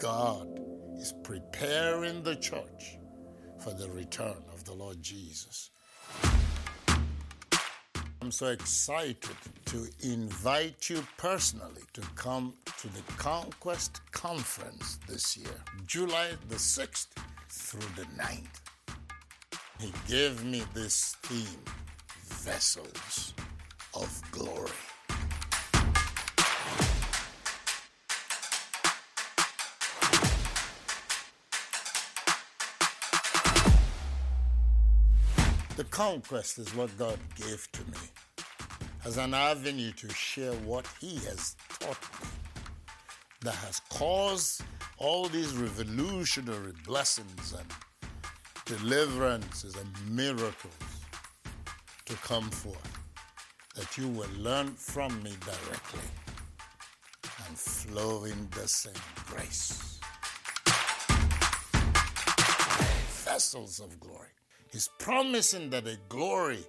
God is preparing the church for the return of the Lord Jesus. I'm so excited to invite you personally to come to the Conquest Conference this year, July the 6th through the 9th. He gave me this theme Vessels of Glory. The conquest is what God gave to me as an avenue to share what He has taught me that has caused all these revolutionary blessings and deliverances and miracles to come forth, that you will learn from me directly and flow in the same grace. Vessels of glory. He's promising that a glory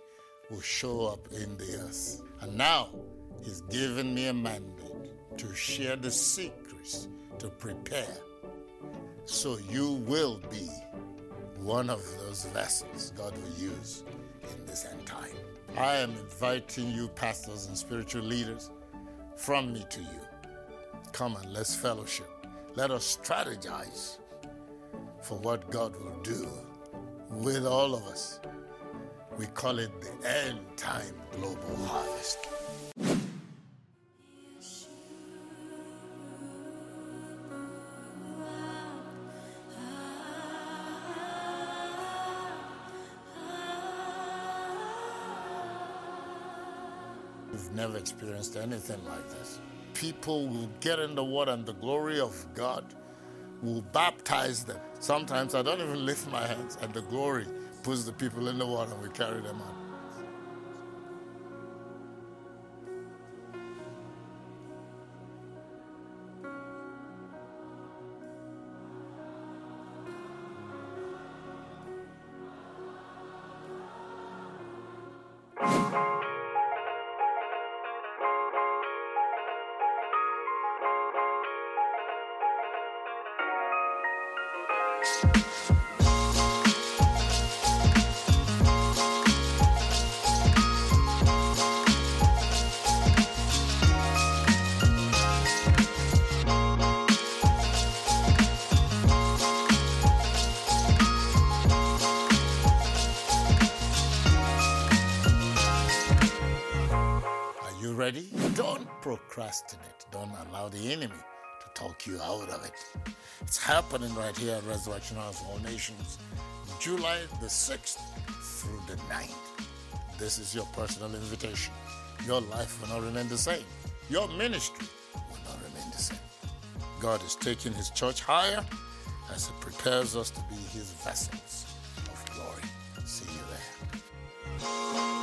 will show up in the earth. And now he's given me a mandate to share the secrets to prepare so you will be one of those vessels God will use in this end time. I am inviting you, pastors and spiritual leaders, from me to you. Come and let's fellowship. Let us strategize for what God will do with all of us. We call it the end time global harvest. We've never experienced anything like this. People will get in the water and the glory of God will baptize them. Sometimes I don't even lift my hands and the glory puts the people in the water and we carry them out. Procrastinate. Don't allow the enemy to talk you out of it. It's happening right here at Resurrection House of All Nations, July the 6th through the 9th. This is your personal invitation. Your life will not remain the same. Your ministry will not remain the same. God is taking his church higher as he prepares us to be his vessels of glory. See you there.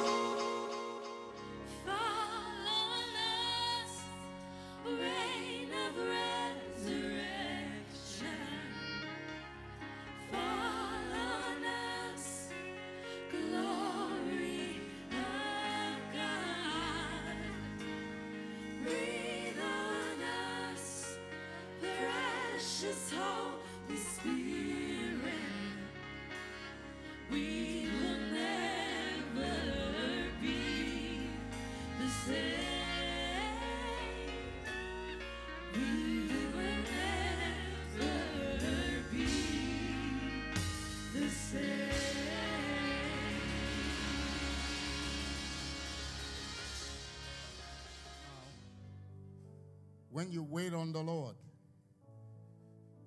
When you wait on the Lord,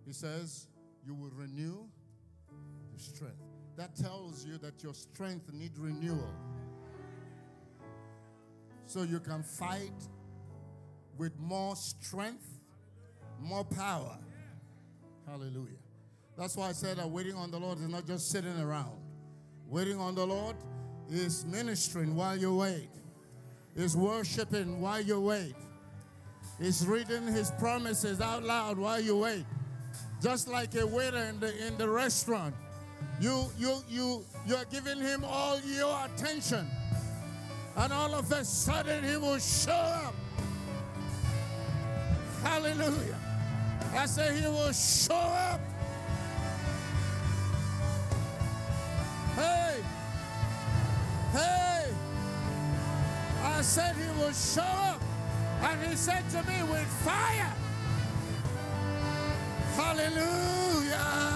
He says, you will renew your strength. That tells you that your strength needs renewal. So you can fight with more strength, more power. Hallelujah. That's why I said that waiting on the Lord is not just sitting around. Waiting on the Lord is ministering while you wait, is worshiping while you wait, is reading his promises out loud while you wait. Just like a waiter in the in the restaurant. You you you you're giving him all your attention. And all of a sudden he will show up. Hallelujah. I say he will show up. Hey, hey. I said he will show up. And he said to me with fire. Hallelujah.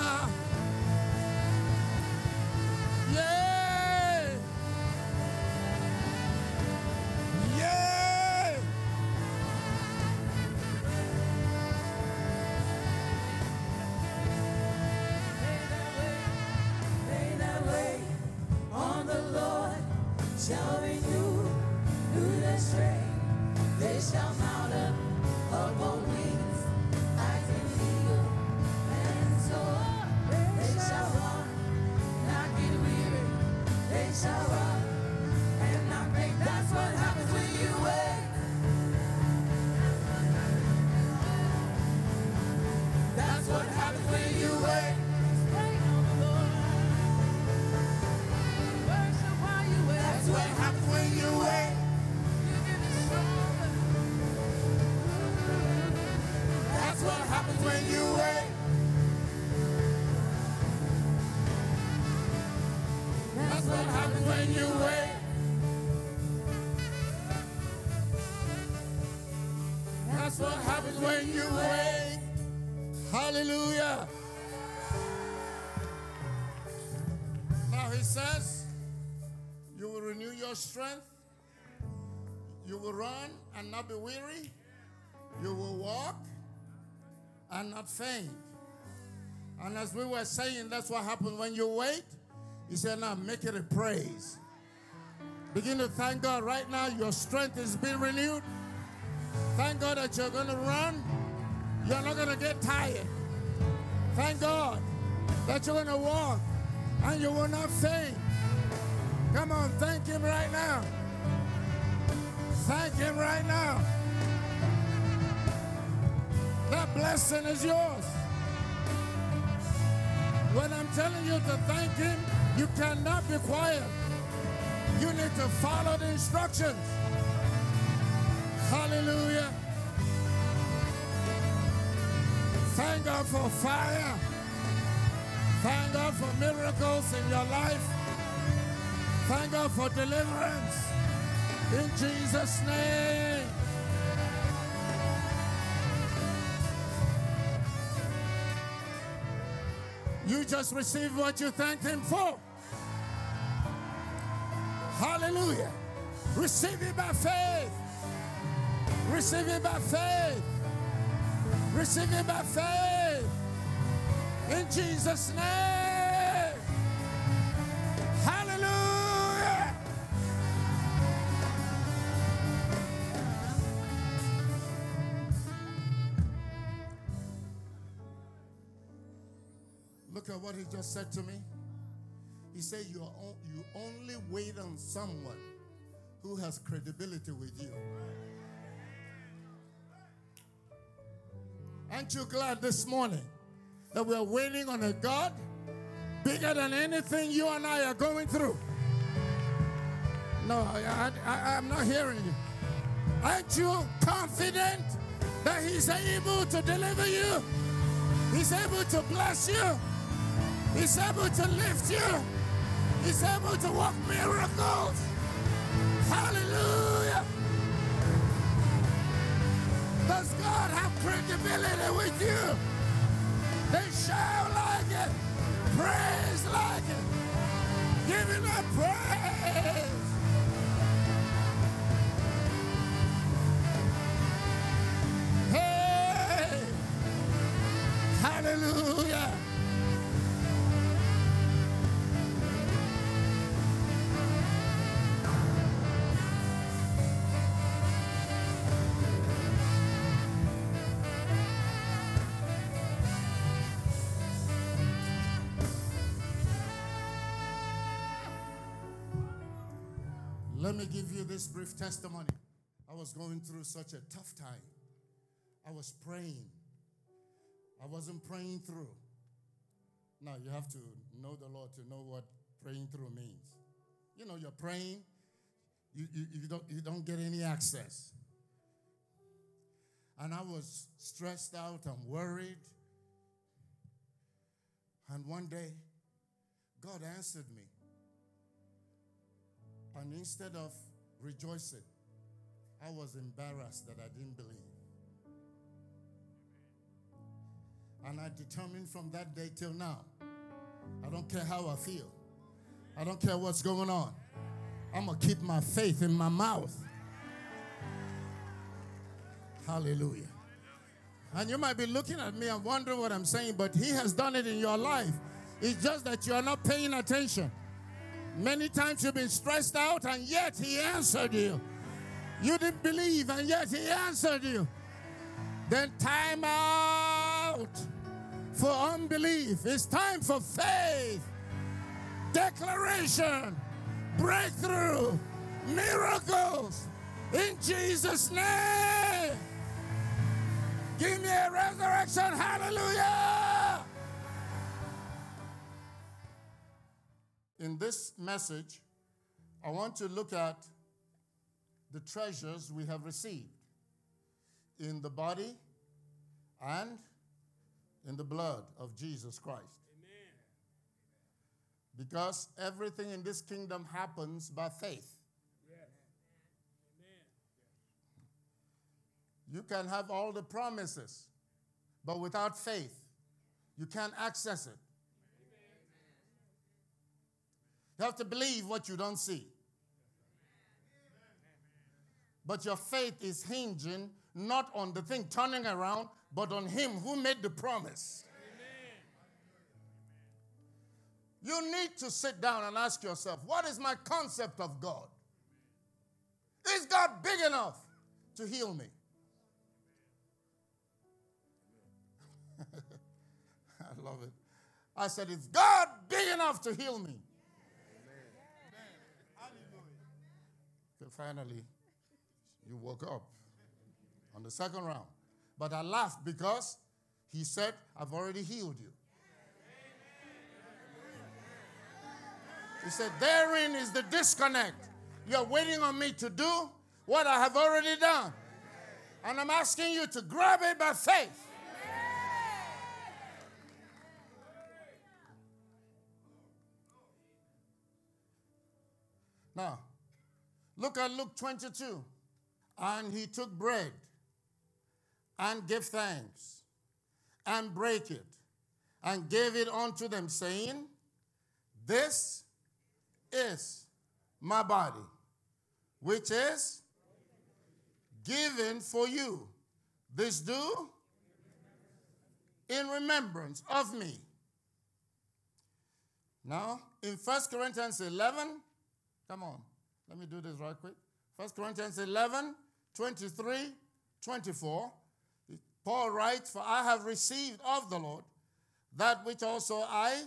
When you wait. That's what happens when you. That's what happens when you. Hallelujah. Now he says, You will renew your strength. You will run and not be weary. You will walk and not faint. And as we were saying, that's what happens when you wait. He said, Now make it a praise. Begin to thank God right now. Your strength is being renewed. Thank God that you're going to run. You're not going to get tired. Thank God that you're going to walk and you will not faint. Come on, thank Him right now. Thank Him right now. That blessing is yours. When I'm telling you to thank Him, you cannot be quiet. You need to follow the instructions. Hallelujah. Thank God for fire. Thank God for miracles in your life. Thank God for deliverance. In Jesus' name. You just received what you thanked Him for. Hallelujah. Receive it by faith. Receive it by faith. Receive it by faith. In Jesus' name. He said to me. He said, you, you only wait on someone who has credibility with you. Aren't you glad this morning that we're waiting on a God bigger than anything you and I are going through? No, I, I, I'm not hearing you. Aren't you confident that He's able to deliver you? He's able to bless you. He's able to lift you. He's able to work miracles. Hallelujah. Does God have credibility with you? Then shout like it. Praise like it. Give him a praise. Let me give you this brief testimony. I was going through such a tough time. I was praying. I wasn't praying through. Now, you have to know the Lord to know what praying through means. You know, you're praying, you, you, you, don't, you don't get any access. And I was stressed out and worried. And one day, God answered me. And instead of rejoicing, I was embarrassed that I didn't believe. And I determined from that day till now, I don't care how I feel, I don't care what's going on, I'm going to keep my faith in my mouth. Hallelujah. And you might be looking at me and wondering what I'm saying, but He has done it in your life. It's just that you are not paying attention. Many times you've been stressed out, and yet He answered you. You didn't believe, and yet He answered you. Then time out for unbelief. It's time for faith, declaration, breakthrough, miracles. In Jesus' name. Give me a resurrection. Hallelujah. In this message, I want to look at the treasures we have received in the body and in the blood of Jesus Christ. Amen. Because everything in this kingdom happens by faith. You can have all the promises, but without faith, you can't access it. You have to believe what you don't see. But your faith is hinging not on the thing turning around, but on Him who made the promise. You need to sit down and ask yourself, what is my concept of God? Is God big enough to heal me? I love it. I said, Is God big enough to heal me? Finally, you woke up on the second round. But I laughed because he said, I've already healed you. He said, Therein is the disconnect. You're waiting on me to do what I have already done. And I'm asking you to grab it by faith. Now, look at Luke 22. And he took bread and gave thanks and break it and gave it unto them, saying, This is my body, which is given for you. This do in remembrance of me. Now, in 1 Corinthians 11, Come on. Let me do this right quick. 1 Corinthians 11, 23, 24. Paul writes, For I have received of the Lord that which also I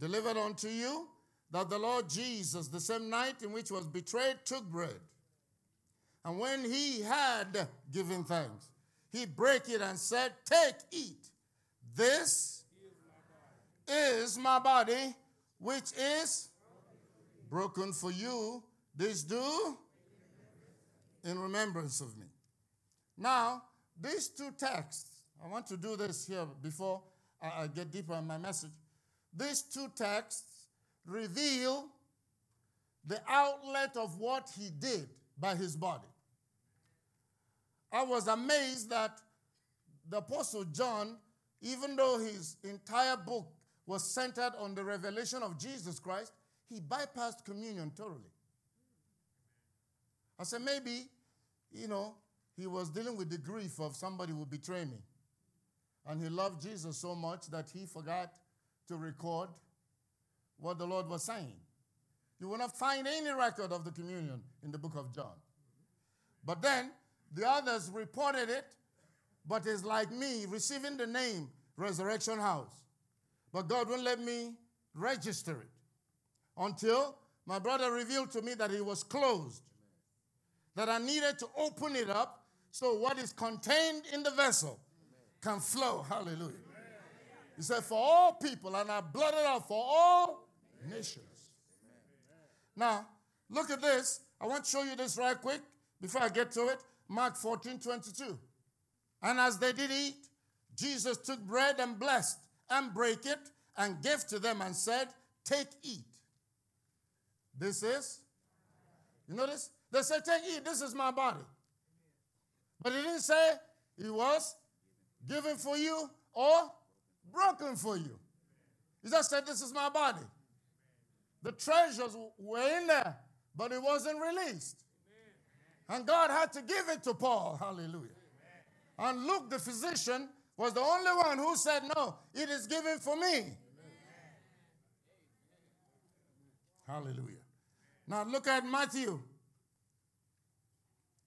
delivered unto you, that the Lord Jesus, the same night in which was betrayed, took bread. And when he had given thanks, he brake it and said, Take, eat. This is my body, which is broken for you, this do in remembrance of me. Now, these two texts, I want to do this here before I get deeper in my message. These two texts reveal the outlet of what he did by his body. I was amazed that the Apostle John, even though his entire book was centered on the revelation of Jesus Christ, he bypassed communion totally. I said, maybe, you know, he was dealing with the grief of somebody who betrayed me. And he loved Jesus so much that he forgot to record what the Lord was saying. You will not find any record of the communion in the book of John. But then the others reported it, but it's like me receiving the name Resurrection House. But God wouldn't let me register it until my brother revealed to me that it was closed, that I needed to open it up so what is contained in the vessel can flow. Hallelujah. He said, For all people, and I blotted out for all nations. Now, look at this. I want to show you this right quick before I get to it. Mark 14 22. And as they did eat, Jesus took bread and blessed and brake it and gave to them and said, Take, eat. This is, you notice? They said, Take, eat. This is my body. But he didn't say it was given for you or broken for you. He just said, This is my body. The treasures were in there, but it wasn't released. And God had to give it to Paul. Hallelujah. And Luke, the physician, was the only one who said, No, it is given for me. Hallelujah. Now look at Matthew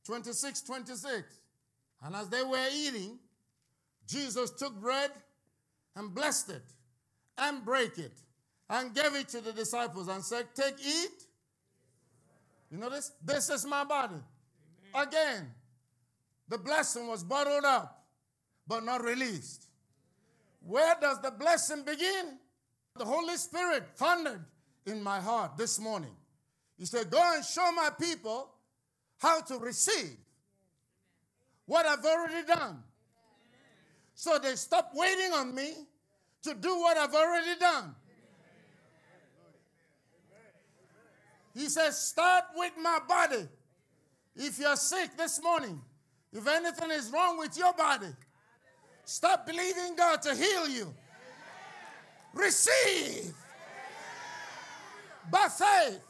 26 26. And as they were eating, Jesus took bread and blessed it and brake it and gave it to the disciples and said, Take, eat. You notice? This is my body. Amen. Again, the blessing was bottled up but not released. Where does the blessing begin? The Holy Spirit thundered in my heart this morning. He said, Go and show my people how to receive what I've already done. So they stop waiting on me to do what I've already done. He says, Start with my body. If you're sick this morning, if anything is wrong with your body, stop believing God to heal you. Receive by faith.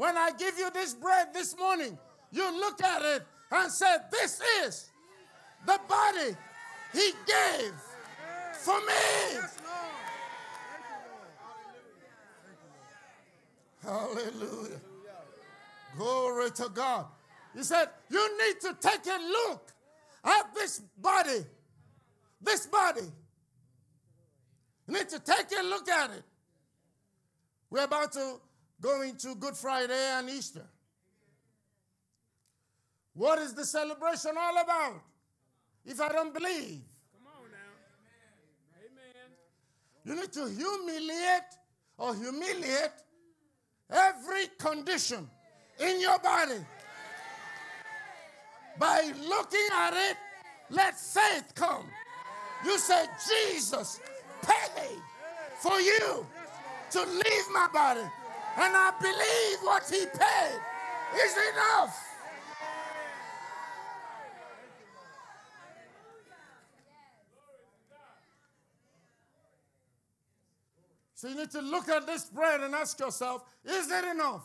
When I give you this bread this morning, you look at it and say, This is the body He gave for me. Hallelujah. Glory to God. He said, You need to take a look at this body. This body. You need to take a look at it. We're about to go to Good Friday and Easter. What is the celebration all about? If I don't believe, Come on now. Amen. you need to humiliate or humiliate every condition in your body. By looking at it, let faith come. You say, Jesus paid for you to leave my body. And I believe what he paid is enough. So you need to look at this bread and ask yourself, is it enough?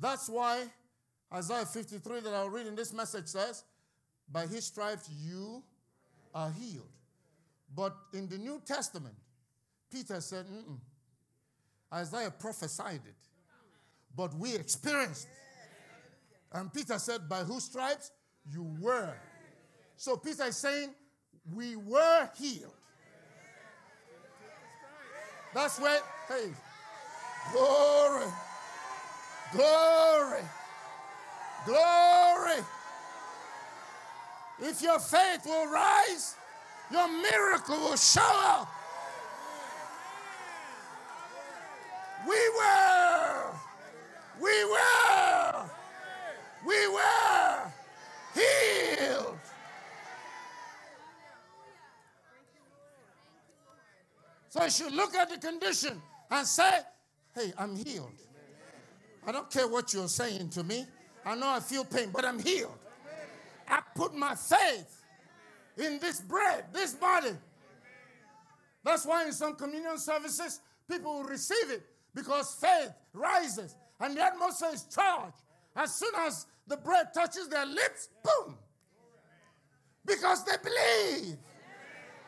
That's why Isaiah 53 that I'll read in this message says, By his stripes you are healed. But in the New Testament, Peter said, Mm-mm. Isaiah prophesied it, but we experienced. And Peter said, By whose stripes you were. So Peter is saying, We were healed. That's where, hey, glory, glory, glory. If your faith will rise, your miracle will show up. We were, we were, we were healed. So you should look at the condition and say, Hey, I'm healed. I don't care what you're saying to me. I know I feel pain, but I'm healed. I put my faith in this bread, this body. That's why in some communion services, people will receive it because faith rises and the atmosphere is charged. As soon as the bread touches their lips, boom. Because they believe.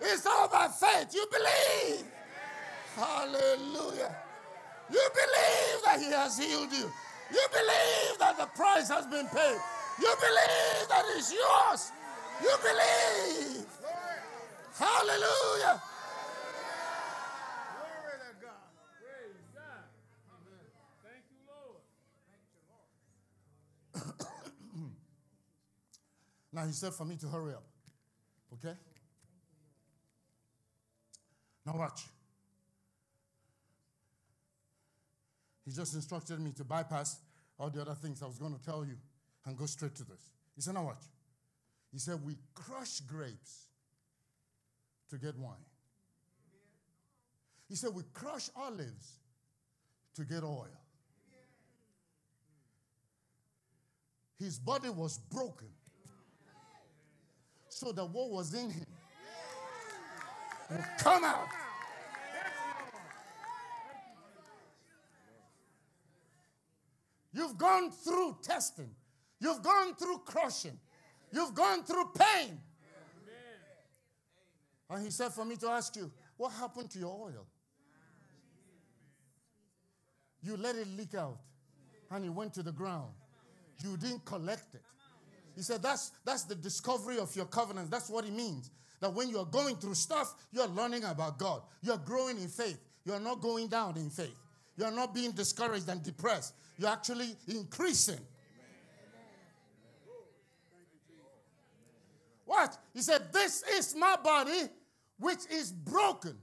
It's all by faith. You believe. Hallelujah. You believe that He has healed you. You believe that the price has been paid. You believe that it's yours. You believe. Hallelujah. Glory to God. Praise God. Thank you, Lord. Now he said for me to hurry up. Okay? Now watch. He just instructed me to bypass all the other things I was going to tell you and go straight to this. He said, Now watch. He said, We crush grapes to get wine. He said, We crush olives to get oil. His body was broken so that what was in him would come out. You've gone through testing. You've gone through crushing. You've gone through pain. And he said for me to ask you, what happened to your oil? You let it leak out and it went to the ground. You didn't collect it. He said that's that's the discovery of your covenant. That's what it means. That when you're going through stuff, you're learning about God. You're growing in faith. You're not going down in faith. You're not being discouraged and depressed. You're actually increasing. What? He said, This is my body, which is broken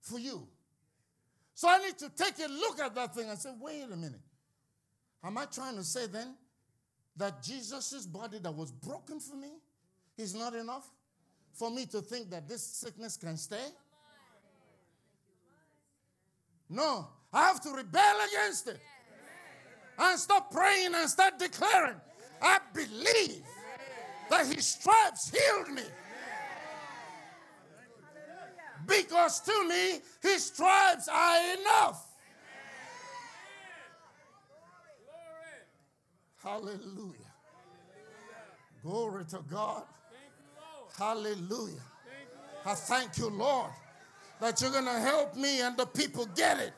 for you. So I need to take a look at that thing and say, Wait a minute. Am I trying to say then that Jesus' body that was broken for me is not enough for me to think that this sickness can stay? No, I have to rebel against it and stop praying and start declaring, I believe that his stripes healed me. Because to me, his stripes are enough. Hallelujah. Glory to God. Hallelujah. I thank you, Lord, that you're going to help me and the people get it.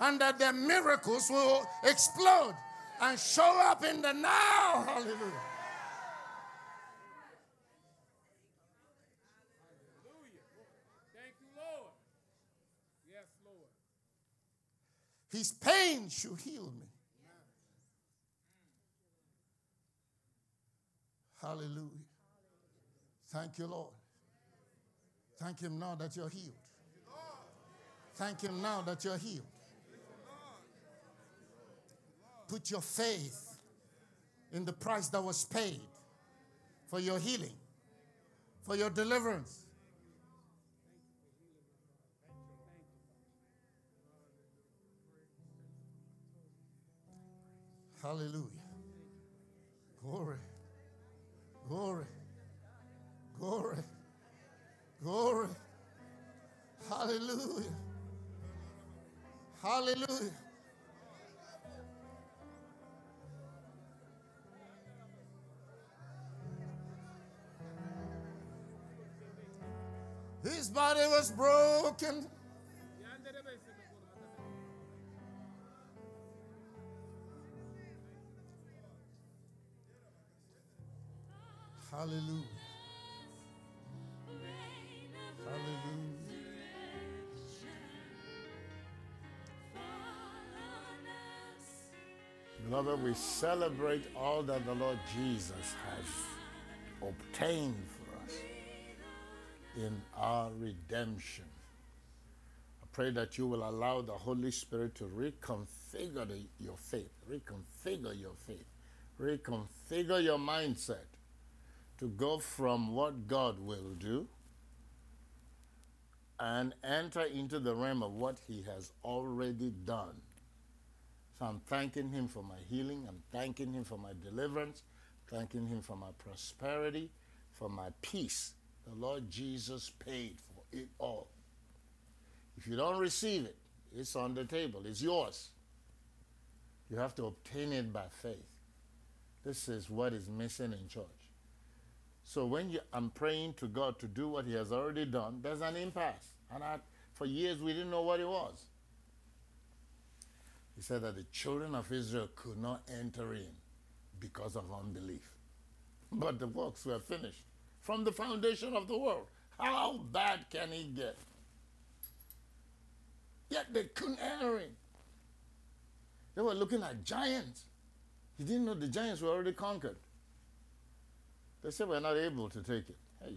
And that their miracles will explode and show up in the now. Hallelujah. Thank you, Lord. Yes, Lord. His pain should heal me. Hallelujah. Thank you, Lord. Thank Him now that you're healed. Thank Him now that you're healed. Put your faith in the price that was paid for your healing, for your deliverance. Hallelujah. Glory. Glory. Glory. Glory. Hallelujah. Hallelujah. His body was broken. Hallelujah. Hallelujah. Beloved, we celebrate all that the Lord Jesus has obtained for us in our redemption. I pray that you will allow the Holy Spirit to reconfigure the- your faith, reconfigure your faith, reconfigure your mindset to go from what God will do and enter into the realm of what He has already done. So I'm thanking Him for my healing. I'm thanking Him for my deliverance, thanking Him for my prosperity, for my peace. The Lord Jesus paid for it all. If you don't receive it, it's on the table, it's yours. You have to obtain it by faith. This is what is missing in church. So when you, I'm praying to God to do what He has already done, there's an impasse. And I, for years we didn't know what it was. He said that the children of Israel could not enter in because of unbelief. But the works were finished from the foundation of the world. How bad can it get? Yet they couldn't enter in. They were looking at giants. He didn't know the giants were already conquered. They said we're not able to take it. Hey,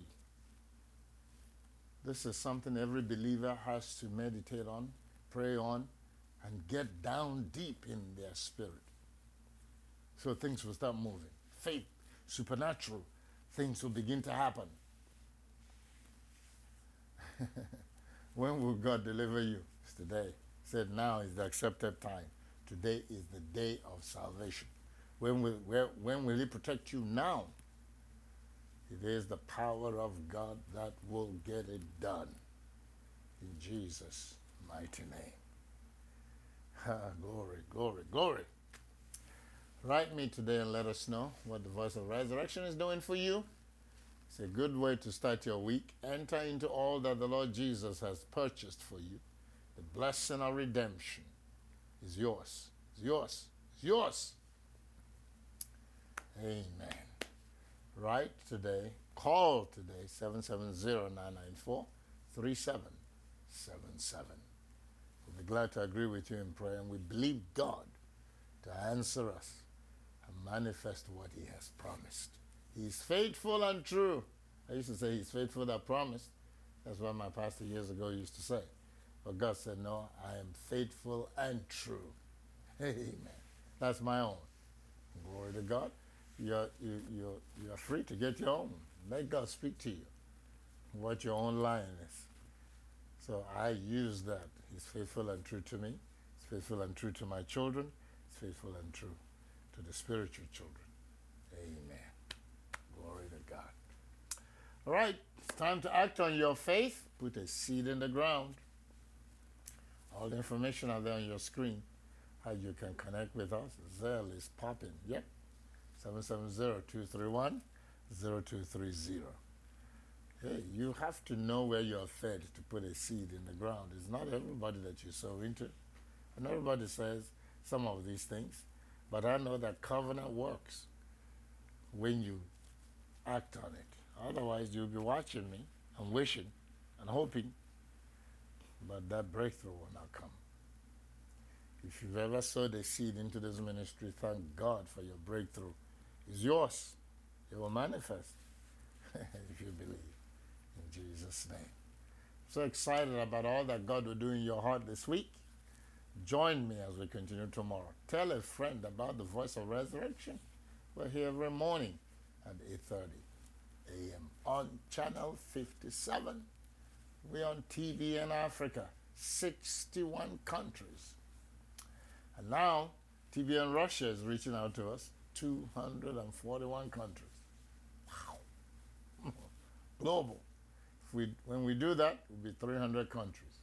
this is something every believer has to meditate on, pray on, and get down deep in their spirit. So things will start moving. Faith, supernatural things will begin to happen. when will God deliver you? It's today. He said now is the accepted time. Today is the day of salvation. When will, where, when will He protect you now? It is the power of God that will get it done. In Jesus' mighty name. Ah, glory, glory, glory. Write me today and let us know what the voice of resurrection is doing for you. It's a good way to start your week. Enter into all that the Lord Jesus has purchased for you. The blessing of redemption is yours. It's yours. It's yours. Amen. Write today. Call today 770-994-3777. We'll be glad to agree with you in prayer, and we believe God to answer us and manifest what He has promised. He's faithful and true. I used to say He's faithful that promised. That's what my pastor years ago used to say. But God said, No, I am faithful and true. Amen. That's my own. Glory to God. You're, you, you're, you're free to get your own. Let God speak to you what your own line is. So I use that. He's faithful and true to me. He's faithful and true to my children. He's faithful and true to the spiritual children. Amen. Glory to God. All right, it's time to act on your faith. Put a seed in the ground. All the information are there on your screen. How you can connect with us. Zelle is popping. Yep. 770-231-0230. Hey, you have to know where you're fed to put a seed in the ground. It's not everybody that you sow into. And everybody says some of these things. But I know that covenant works when you act on it. Otherwise, you'll be watching me and wishing and hoping, but that breakthrough will not come. If you've ever sowed a seed into this ministry, thank God for your breakthrough. It's yours. It will manifest if you believe. In Jesus' name. So excited about all that God will do in your heart this week. Join me as we continue tomorrow. Tell a friend about the voice of resurrection. We're here every morning at 8:30 a.m. on channel 57. We're on TV in Africa, 61 countries. And now TBN Russia is reaching out to us, 241 countries. Wow. Global. If we, when we do that, it will be 300 countries.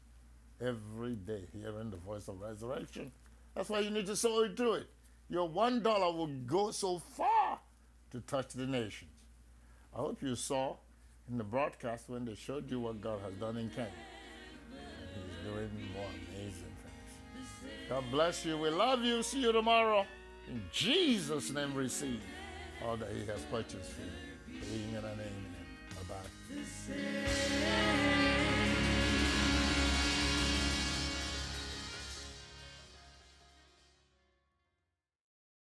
Every day hearing the voice of resurrection. That's why you need to sow into it. Your $1 will go so far to touch the nations. I hope you saw in the broadcast when they showed you what God has done in Kenya. He's doing more amazing things. God bless you. We love you. See you tomorrow. In Jesus' name, receive all that He has purchased for you. Amen and amen. Bye bye.